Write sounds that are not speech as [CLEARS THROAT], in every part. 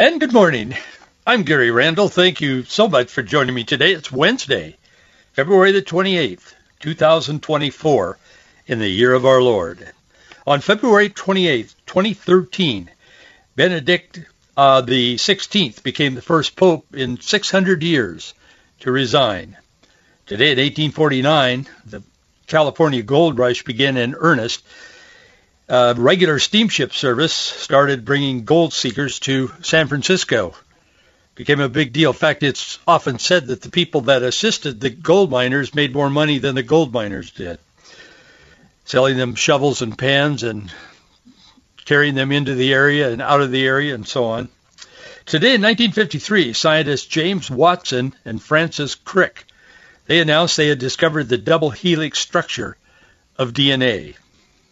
And good morning. I'm Gary Randall. Thank you so much for joining me today. It's Wednesday, February the 28th, 2024, in the year of our Lord. On February 28th, 2013, Benedict uh, the 16th became the first pope in 600 years to resign. Today, in 1849, the California gold rush began in earnest uh, regular steamship service started bringing gold seekers to San Francisco. Became a big deal. In fact, it's often said that the people that assisted the gold miners made more money than the gold miners did, selling them shovels and pans and carrying them into the area and out of the area and so on. Today in 1953, scientists James Watson and Francis Crick, they announced they had discovered the double helix structure of DNA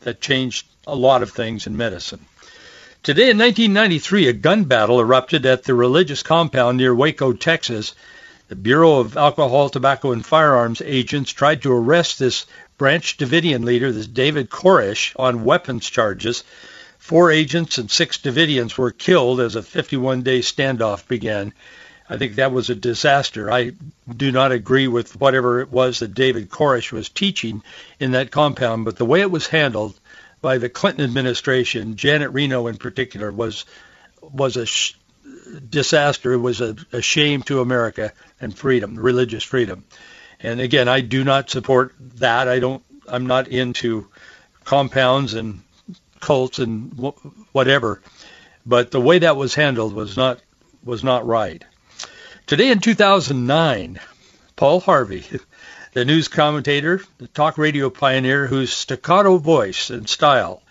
that changed a lot of things in medicine. Today in 1993, a gun battle erupted at the religious compound near Waco, Texas. The Bureau of Alcohol, Tobacco, and Firearms agents tried to arrest this Branch Davidian leader, this David Koresh, on weapons charges. Four agents and six Davidians were killed as a 51-day standoff began. I think that was a disaster. I do not agree with whatever it was that David Koresh was teaching in that compound, but the way it was handled by the Clinton administration, Janet Reno in particular, was was a sh- disaster. It was a, a shame to America and freedom, religious freedom. And again, I do not support that. I don't. I'm not into compounds and cults and whatever. But the way that was handled was not was not right. Today in 2009, Paul Harvey, the news commentator, the talk radio pioneer whose staccato voice and style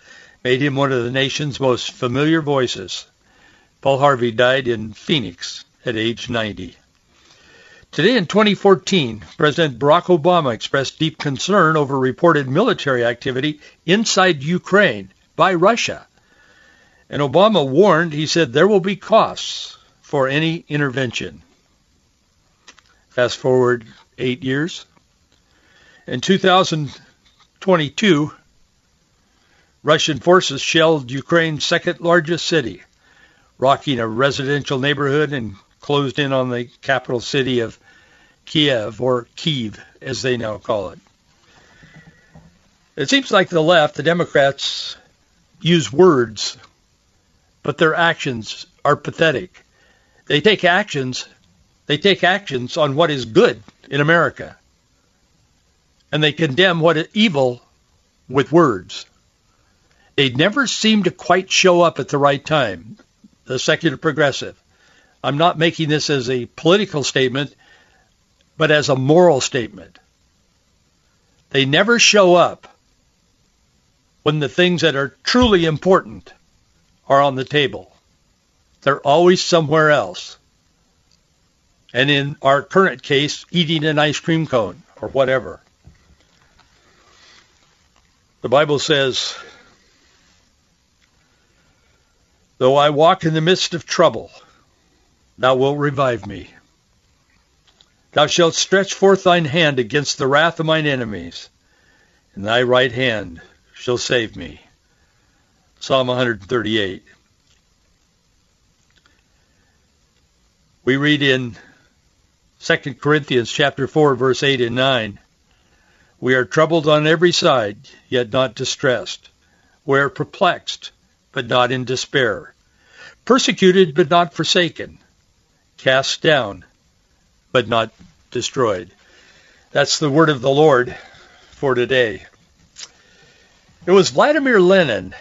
made him one of the nation's most familiar voices. Paul Harvey died in Phoenix at age 90. Today in 2014, President Barack Obama expressed deep concern over reported military activity inside Ukraine by Russia. And Obama warned, he said, there will be costs for any intervention. Fast forward eight years, in 2022, Russian forces shelled Ukraine's second largest city, rocking a residential neighborhood and closed in on the capital city of Kiev, or Kyiv as they now call it. It seems like the left, the Democrats, use words, but their actions are pathetic. They take actions, they take actions on what is good in America and they condemn what is evil with words. They never seem to quite show up at the right time, the secular progressive. I'm not making this as a political statement, but as a moral statement. They never show up when the things that are truly important are on the table. They're always somewhere else. And in our current case, eating an ice cream cone or whatever. The Bible says, Though I walk in the midst of trouble, thou wilt revive me. Thou shalt stretch forth thine hand against the wrath of mine enemies, and thy right hand shall save me. Psalm 138. We read in 2 Corinthians chapter 4 verse 8 and 9, we are troubled on every side, yet not distressed. We are perplexed, but not in despair. Persecuted, but not forsaken. Cast down, but not destroyed. That's the word of the Lord for today. It was Vladimir Lenin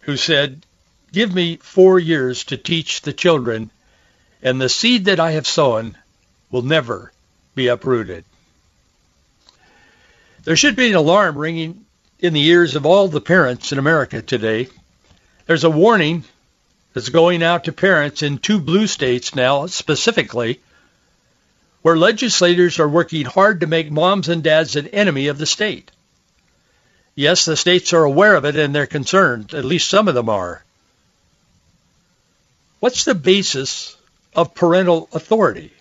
who said, Give me four years to teach the children, and the seed that I have sown will never be uprooted. There should be an alarm ringing in the ears of all the parents in America today. There's a warning that's going out to parents in two blue states now specifically where legislators are working hard to make moms and dads an enemy of the state. Yes, the states are aware of it and they're concerned. At least some of them are. What's the basis of parental authority?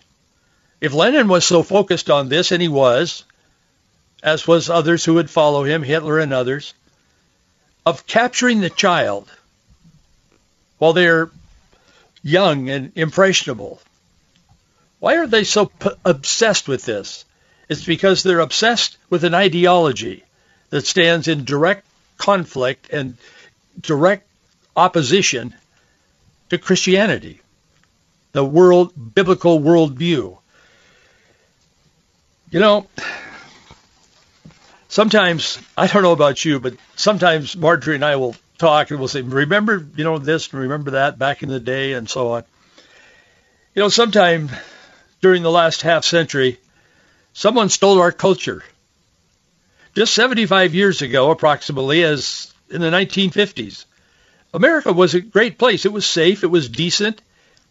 If Lenin was so focused on this, and he was, as was others who would follow him, Hitler and others, of capturing the child while they're young and impressionable. Why are they so p- obsessed with this? It's because they're obsessed with an ideology that stands in direct conflict and direct opposition to Christianity, the world biblical worldview. You know, sometimes I don't know about you, but sometimes Marjorie and I will talk and we'll say, "Remember, you know, this and remember that back in the day," and so on. You know, sometime during the last half century, someone stole our culture. Just 75 years ago, approximately, as in the 1950s, America was a great place. It was safe. It was decent.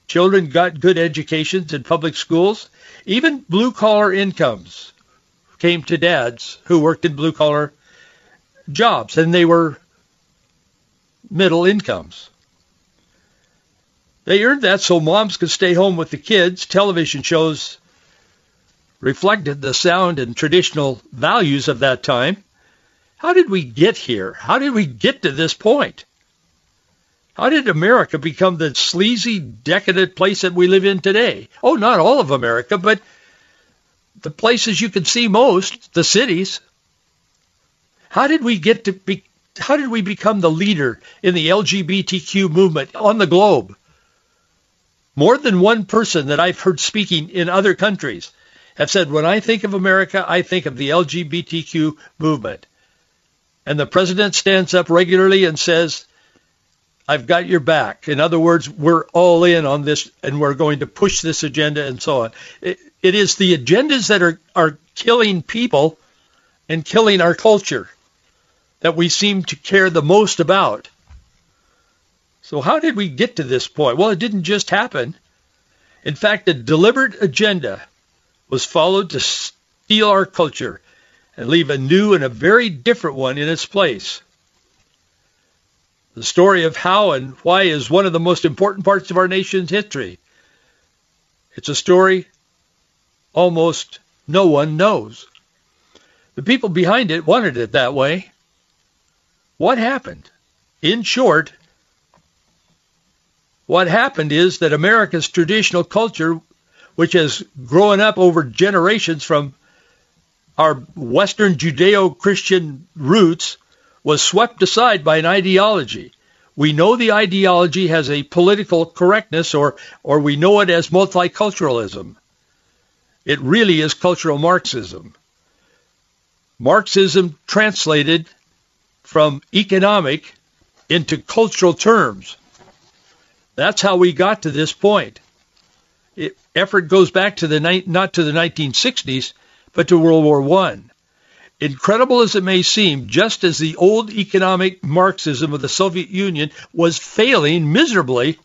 Children got good educations in public schools. Even blue-collar incomes came to dads who worked in blue-collar jobs, and they were middle incomes. They earned that so moms could stay home with the kids. Television shows reflected the sound and traditional values of that time. How did we get here? How did we get to this point? How did America become the sleazy, decadent place that we live in today? Oh, not all of America, but the places you can see most, the cities. How did we get to be, how did we become the leader in the LGBTQ movement on the globe? More than one person that I've heard speaking in other countries have said, when I think of America, I think of the LGBTQ movement. And the president stands up regularly and says, I've got your back. In other words, we're all in on this and we're going to push this agenda and so on. It, it is the agendas that are, are killing people and killing our culture that we seem to care the most about. So how did we get to this point? Well, it didn't just happen. In fact, a deliberate agenda was followed to steal our culture and leave a new and a very different one in its place. The story of how and why is one of the most important parts of our nation's history. It's a story almost no one knows. The people behind it wanted it that way. What happened? In short, what happened is that America's traditional culture, which has grown up over generations from our Western Judeo-Christian roots, was swept aside by an ideology. We know the ideology has a political correctness or, or we know it as multiculturalism. It really is cultural Marxism. Marxism translated from economic into cultural terms. That's how we got to this point. It, effort goes back to the not to the 1960s, but to World War One. Incredible as it may seem, just as the old economic Marxism of the Soviet Union was failing miserably,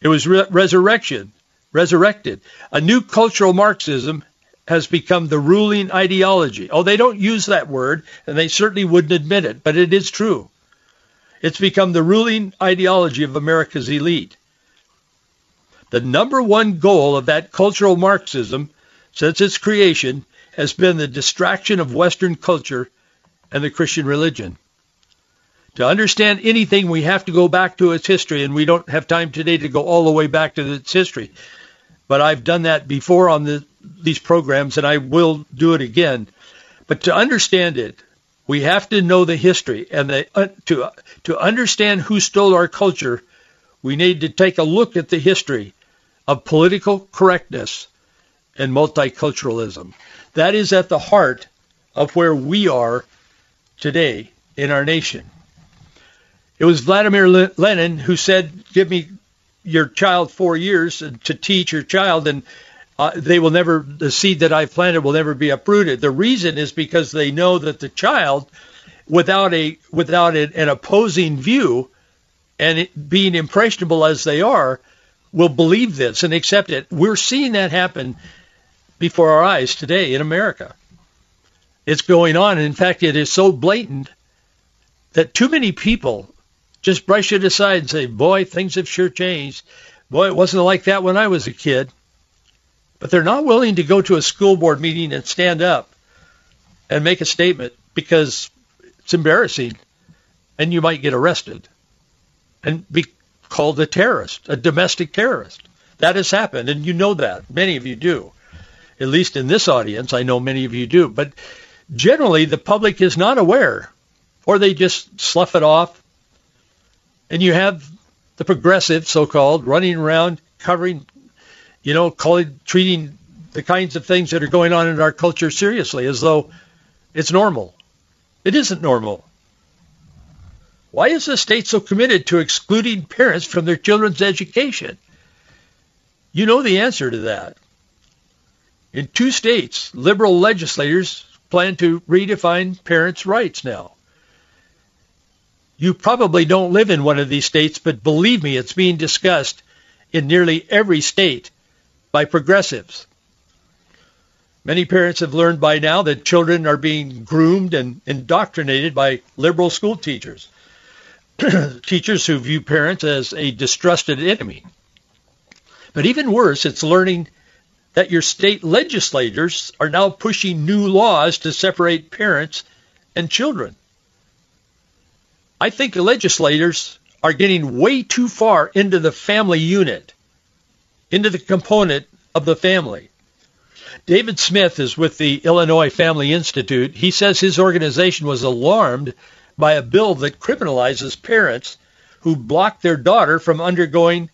it was re- resurrection, resurrected. A new cultural Marxism has become the ruling ideology. Oh, they don't use that word, and they certainly wouldn't admit it, but it is true. It's become the ruling ideology of America's elite. The number one goal of that cultural Marxism since its creation has been the distraction of Western culture and the Christian religion. To understand anything, we have to go back to its history, and we don't have time today to go all the way back to its history. But I've done that before on the, these programs, and I will do it again. But to understand it, we have to know the history, and the, uh, to to understand who stole our culture, we need to take a look at the history of political correctness and multiculturalism. That is at the heart of where we are today in our nation. It was Vladimir Lenin who said, give me your child four years to teach your child and uh, they will never, the seed that I've planted will never be uprooted. The reason is because they know that the child, without a, without a, an opposing view, and it, being impressionable as they are, will believe this and accept it. We're seeing that happen before our eyes today in America. It's going on. In fact, it is so blatant that too many people just brush it aside and say, boy, things have sure changed. Boy, it wasn't like that when I was a kid. But they're not willing to go to a school board meeting and stand up and make a statement because it's embarrassing and you might get arrested and be called a terrorist, a domestic terrorist. That has happened, and you know that. Many of you do. At least in this audience, I know many of you do. But generally, the public is not aware, or they just slough it off. And you have the progressive, so-called, running around covering, you know, calling, treating the kinds of things that are going on in our culture seriously as though it's normal. It isn't normal. Why is the state so committed to excluding parents from their children's education? You know the answer to that. In two states, liberal legislators plan to redefine parents' rights now. You probably don't live in one of these states, but believe me, it's being discussed in nearly every state by progressives. Many parents have learned by now that children are being groomed and indoctrinated by liberal school teachers. [CLEARS THROAT] teachers who view parents as a distrusted enemy. But even worse, it's learning that your state legislators are now pushing new laws to separate parents and children. I think legislators are getting way too far into the family unit, into the component of the family. David Smith is with the Illinois Family Institute. He says his organization was alarmed by a bill that criminalizes parents who block their daughter from undergoing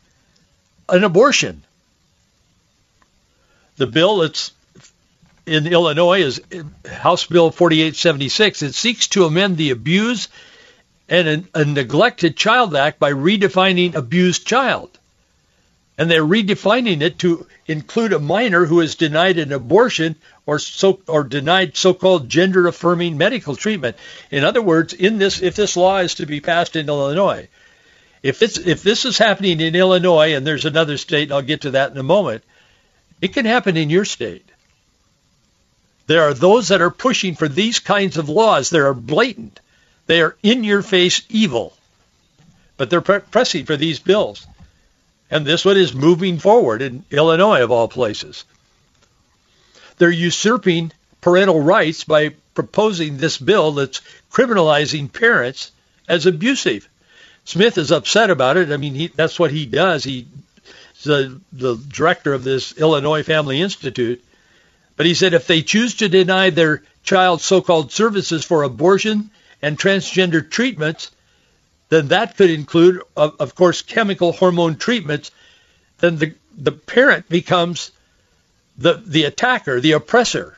an abortion. The bill that's in Illinois is House Bill 4876. It seeks to amend the Abuse and a, a Neglected Child Act by redefining abused child. And they're redefining it to include a minor who is denied an abortion or so or denied so-called gender-affirming medical treatment. In other words, in this, if this law is to be passed in Illinois, if it's if this is happening in Illinois and there's another state, and I'll get to that in a moment, it can happen in your state. There are those that are pushing for these kinds of laws. that are blatant. They are in-your-face evil, but they're pre- pressing for these bills. And this one is moving forward in Illinois, of all places. They're usurping parental rights by proposing this bill that's criminalizing parents as abusive. Smith is upset about it. I mean, he, that's what he does. He's the, the director of this Illinois Family Institute. But he said if they choose to deny their child so-called services for abortion and transgender treatments, then that could include, of, of course, chemical hormone treatments. Then the, the parent becomes the, the attacker, the oppressor,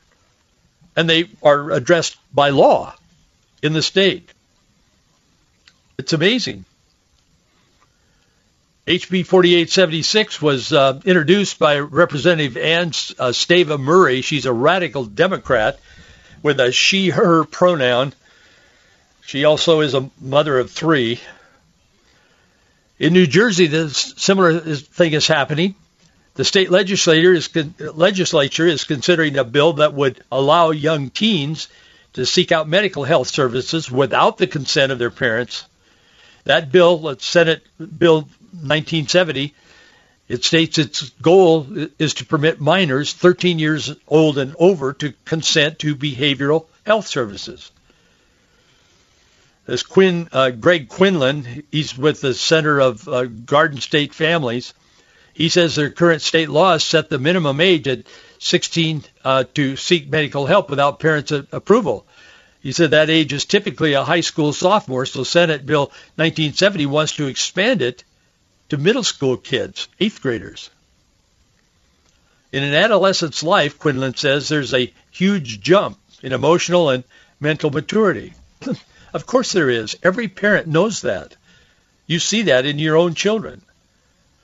and they are addressed by law in the state. It's amazing. HB 4876 was uh, introduced by Representative Anne uh, Stava Murray. She's a radical Democrat with a she-her pronoun. She also is a mother of three. In New Jersey, this similar thing is happening. The state legislature is, legislature is considering a bill that would allow young teens to seek out medical health services without the consent of their parents. That bill, Senate Bill 1970, it states its goal is to permit minors 13 years old and over to consent to behavioral health services. This Quinn, uh, Greg Quinlan, he's with the Center of uh, Garden State Families. He says their current state laws set the minimum age at 16 uh, to seek medical help without parents' approval. He said that age is typically a high school sophomore, so Senate Bill 1970 wants to expand it to middle school kids, eighth graders. In an adolescent's life, Quinlan says there's a huge jump in emotional and mental maturity. [CLEARS THROAT] of course there is. Every parent knows that. You see that in your own children.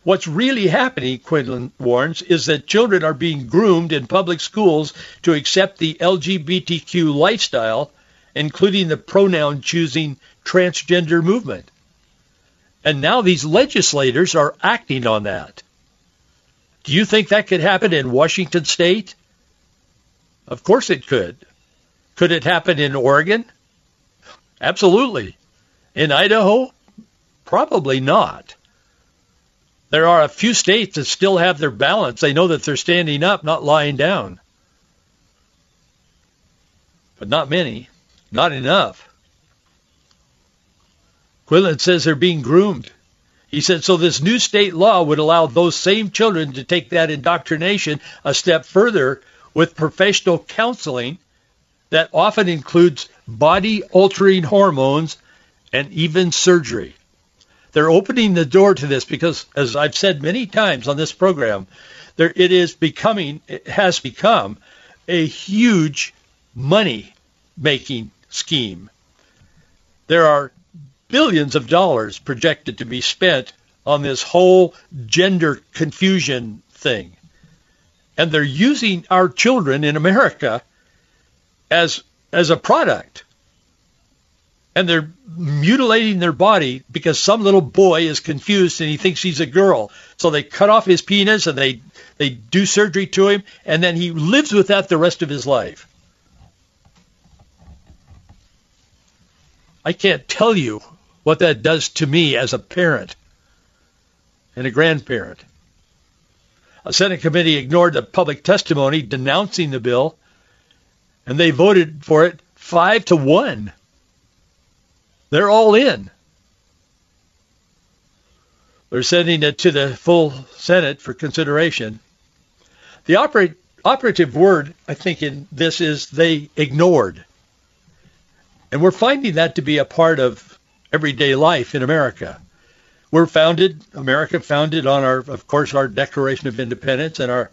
What's really happening, Quinlan warns, is that children are being groomed in public schools to accept the LGBTQ lifestyle, including the pronoun choosing transgender movement. And now these legislators are acting on that. Do you think that could happen in Washington state? Of course it could. Could it happen in Oregon? Absolutely. In Idaho? Probably not. There are a few states that still have their balance. They know that they're standing up, not lying down. But not many. Not enough. Quinlan says they're being groomed. He said, so this new state law would allow those same children to take that indoctrination a step further with professional counseling that often includes body altering hormones and even surgery. They're opening the door to this because, as I've said many times on this program, there it is becoming, it has become a huge money making scheme. There are billions of dollars projected to be spent on this whole gender confusion thing. And they're using our children in America as as a product. And they're mutilating their body because some little boy is confused and he thinks he's a girl. So they cut off his penis and they they do surgery to him and then he lives with that the rest of his life. I can't tell you what that does to me as a parent and a grandparent. A Senate committee ignored the public testimony denouncing the bill, and they voted for it five to one. They're all in. They're sending it to the full Senate for consideration. The operative word, I think, in this is they ignored. And we're finding that to be a part of everyday life in America. We're founded, America founded on our, of course, our Declaration of Independence and our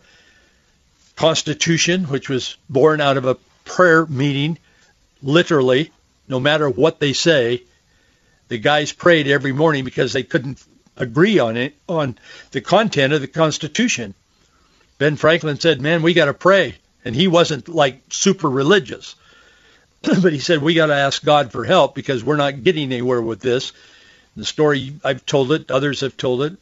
Constitution, which was born out of a prayer meeting, literally, no matter what they say. The guys prayed every morning because they couldn't agree on it, on the content of the Constitution. Ben Franklin said, man, we got to pray. And he wasn't like super religious. [CLEARS THROAT] but he said, we got to ask God for help because we're not getting anywhere with this. The story, I've told it, others have told it.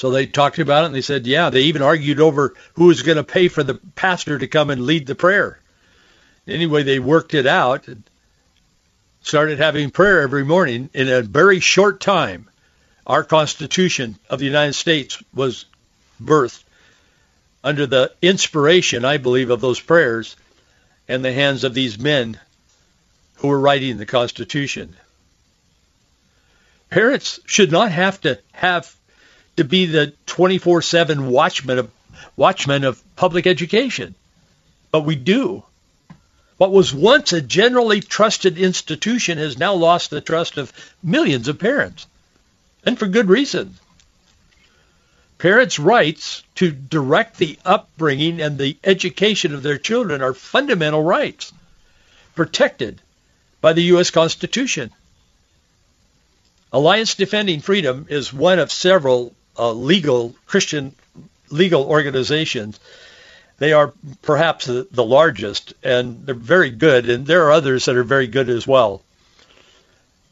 So they talked about it and they said, yeah, they even argued over who was going to pay for the pastor to come and lead the prayer. Anyway, they worked it out and started having prayer every morning. In a very short time, our Constitution of the United States was birthed under the inspiration, I believe, of those prayers and the hands of these men who were writing the Constitution. Parents should not have to have to be the 24/7 watchman of watchmen of public education, but we do. What was once a generally trusted institution has now lost the trust of millions of parents, and for good reason. Parents' rights to direct the upbringing and the education of their children are fundamental rights protected by the U.S. Constitution. Alliance Defending Freedom is one of several uh, legal Christian legal organizations. They are perhaps the, the largest, and they're very good, and there are others that are very good as well.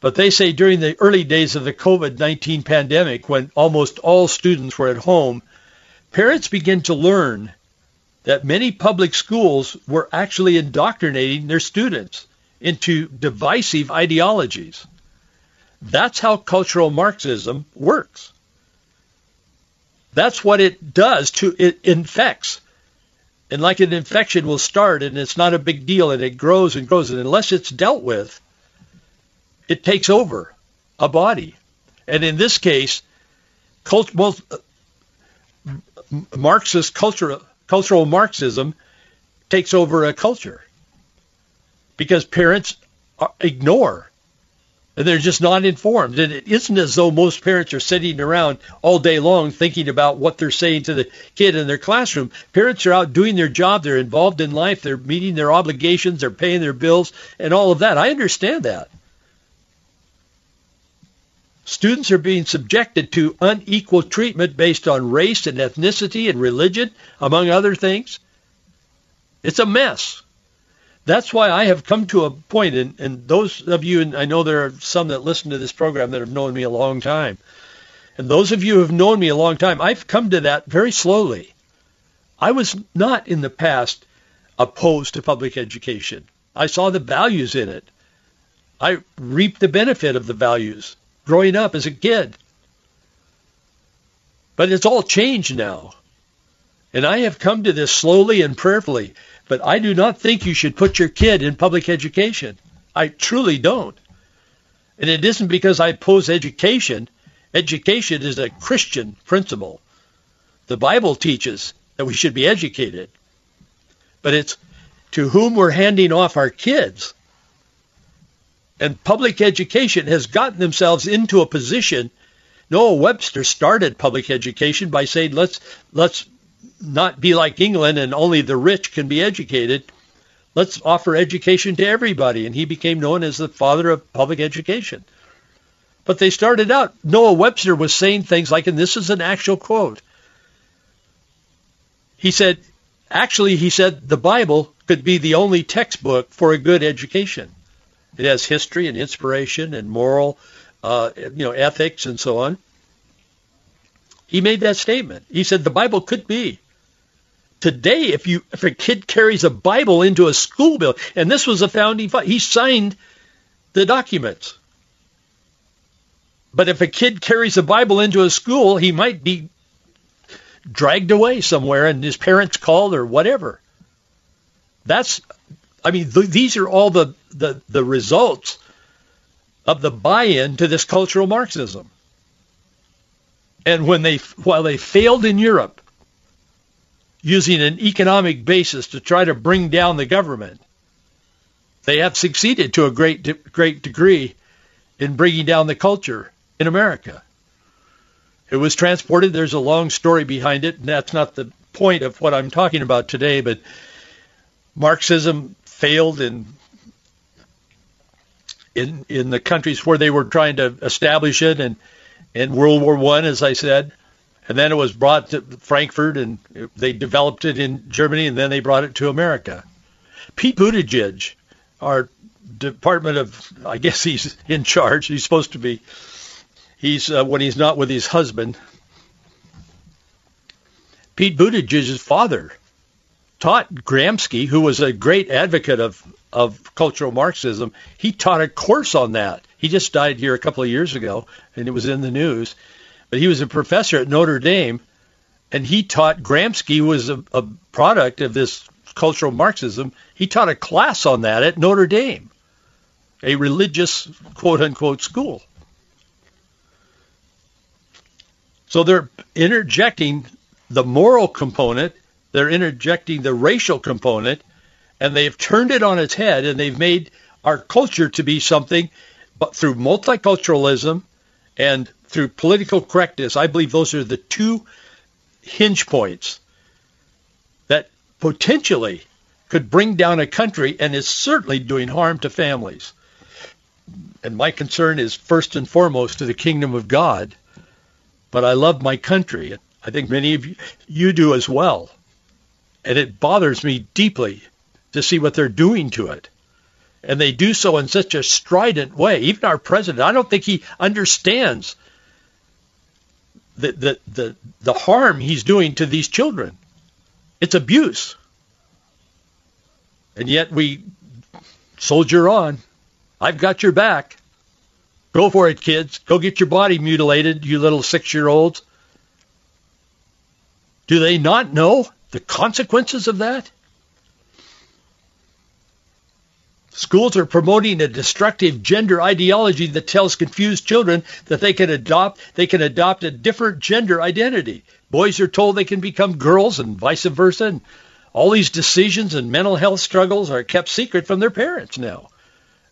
But they say during the early days of the COVID-19 pandemic, when almost all students were at home, parents began to learn that many public schools were actually indoctrinating their students into divisive ideologies. That's how cultural Marxism works. That's what it does to it infects. And like an infection will start and it's not a big deal and it grows and grows and unless it's dealt with, it takes over a body. And in this case, cult, well, uh, Marxist cultural cultural Marxism takes over a culture because parents uh, ignore and they're just not informed. And it isn't as though most parents are sitting around all day long thinking about what they're saying to the kid in their classroom. Parents are out doing their job. They're involved in life. They're meeting their obligations. They're paying their bills and all of that. I understand that. Students are being subjected to unequal treatment based on race and ethnicity and religion, among other things. It's a mess. That's why I have come to a point, and, and those of you, and I know there are some that listen to this program that have known me a long time, and those of you who have known me a long time, I've come to that very slowly. I was not in the past opposed to public education. I saw the values in it. I reaped the benefit of the values growing up as a kid. But it's all changed now. And I have come to this slowly and prayerfully. But I do not think you should put your kid in public education. I truly don't. And it isn't because I oppose education. Education is a Christian principle. The Bible teaches that we should be educated. But it's to whom we're handing off our kids. And public education has gotten themselves into a position. Noah Webster started public education by saying, let's, let's not be like England and only the rich can be educated. Let's offer education to everybody. And he became known as the father of public education. But they started out, Noah Webster was saying things like, and this is an actual quote. He said, actually, he said, the Bible could be the only textbook for a good education. It has history and inspiration and moral, uh, you know, ethics and so on. He made that statement. He said the Bible could be. Today, if you if a kid carries a Bible into a school building, and this was a founding he signed the documents. But if a kid carries a Bible into a school, he might be dragged away somewhere and his parents called or whatever. That's, I mean, th- these are all the, the, the results of the buy-in to this cultural Marxism. And when they, while they failed in Europe, using an economic basis to try to bring down the government, they have succeeded to a great, de- great degree in bringing down the culture in America. It was transported. There's a long story behind it, and that's not the point of what I'm talking about today. But Marxism failed in in in the countries where they were trying to establish it, and in World War One, as I said, and then it was brought to Frankfurt, and they developed it in Germany, and then they brought it to America. Pete Buttigieg, our Department of, I guess he's in charge. He's supposed to be he's uh, when he's not with his husband. Pete Buttigieg's father taught Gramsci, who was a great advocate of of cultural Marxism. He taught a course on that. He just died here a couple of years ago, and it was in the news. But he was a professor at Notre Dame, and he taught Gramsci was a, a product of this cultural Marxism. He taught a class on that at Notre Dame, a religious quote unquote school. So they're interjecting the moral component, they're interjecting the racial component, and they've turned it on its head and they've made our culture to be something but through multiculturalism and through political correctness. I believe those are the two hinge points that potentially could bring down a country and is certainly doing harm to families. And my concern is first and foremost to the kingdom of God but I love my country. I think many of you do as well. And it bothers me deeply to see what they're doing to it. And they do so in such a strident way. Even our president, I don't think he understands the, the, the, the harm he's doing to these children. It's abuse. And yet we soldier on. I've got your back. Go for it, kids. Go get your body mutilated, you little six-year-olds. Do they not know the consequences of that? Schools are promoting a destructive gender ideology that tells confused children that they can adopt they can adopt a different gender identity. Boys are told they can become girls and vice versa. And all these decisions and mental health struggles are kept secret from their parents now.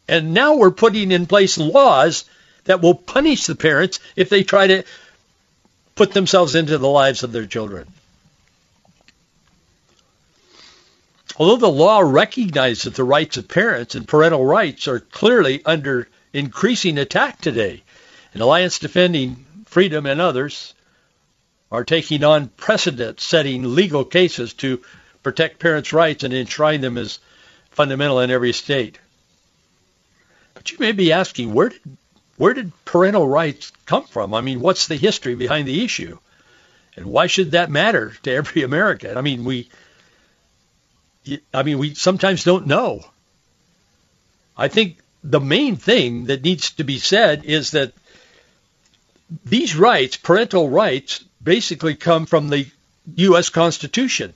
And now we're putting in place laws that will punish the parents if they try to put themselves into the lives of their children. Although the law recognizes that the rights of parents and parental rights are clearly under increasing attack today, and Alliance Defending Freedom and others are taking on precedent-setting legal cases to protect parents' rights and enshrine them as fundamental in every state. But you may be asking, where did where did parental rights come from? I mean, what's the history behind the issue? And why should that matter to every American? I mean, we I mean, we sometimes don't know. I think the main thing that needs to be said is that these rights, parental rights, basically come from the U.S. Constitution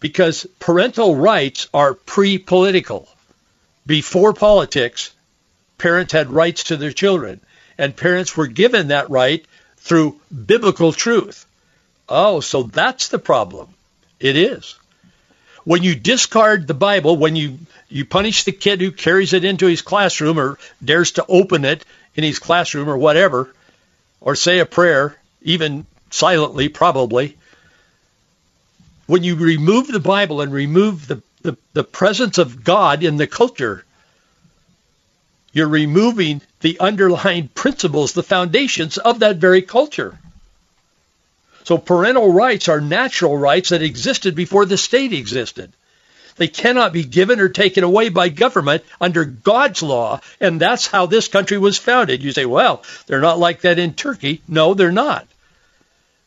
because parental rights are pre-political. Before politics, parents had rights to their children, and parents were given that right through biblical truth. Oh, so that's the problem. It is. When you discard the Bible, when you, you punish the kid who carries it into his classroom or dares to open it in his classroom or whatever, or say a prayer, even silently probably, when you remove the Bible and remove the, the, the presence of God in the culture, you're removing the underlying principles, the foundations of that very culture. So parental rights are natural rights that existed before the state existed. They cannot be given or taken away by government under God's law, and that's how this country was founded. You say, well, they're not like that in Turkey. No, they're not.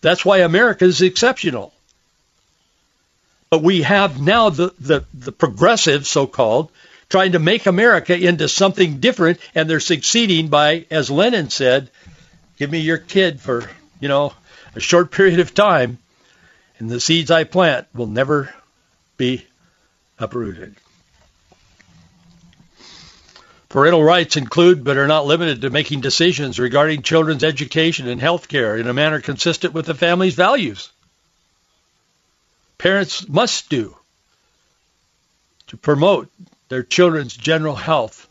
That's why America is exceptional. But we have now the, the, the progressive, so-called, trying to make America into something different, and they're succeeding by, as Lenin said, give me your kid for, you know, a short period of time, and the seeds I plant will never be uprooted. Parental rights include but are not limited to making decisions regarding children's education and health care in a manner consistent with the family's values. Parents must do to promote their children's general health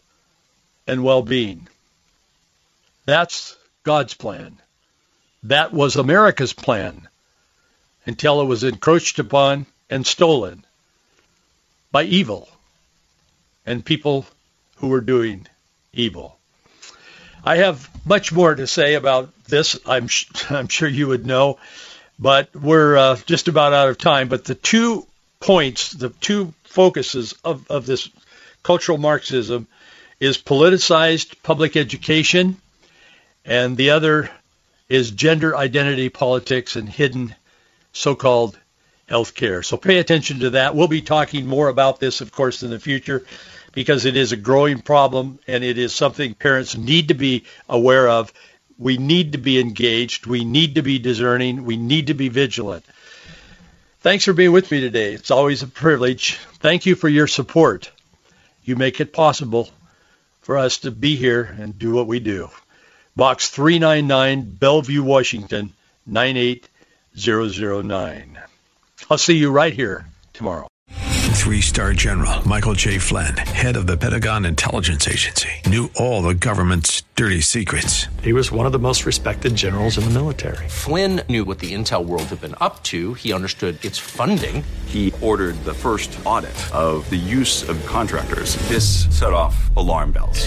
and well-being. That's God's plan. That was America's plan until it was encroached upon and stolen by evil and people who were doing evil. I have much more to say about this. I'm [LAUGHS] I'm sure you would know, but we're uh, just about out of time. But the two points, the two focuses of, of this cultural Marxism is politicized public education, and the other is gender identity politics and hidden so-called health care. So pay attention to that. We'll be talking more about this, of course, in the future because it is a growing problem and it is something parents need to be aware of. We need to be engaged. We need to be discerning. We need to be vigilant. Thanks for being with me today. It's always a privilege. Thank you for your support. You make it possible for us to be here and do what we do. Box 399, Bellevue, Washington, 98009. I'll see you right here tomorrow. Three star general Michael J. Flynn, head of the Pentagon Intelligence Agency, knew all the government's dirty secrets. He was one of the most respected generals in the military. Flynn knew what the intel world had been up to, he understood its funding. He ordered the first audit of the use of contractors. This set off alarm bells.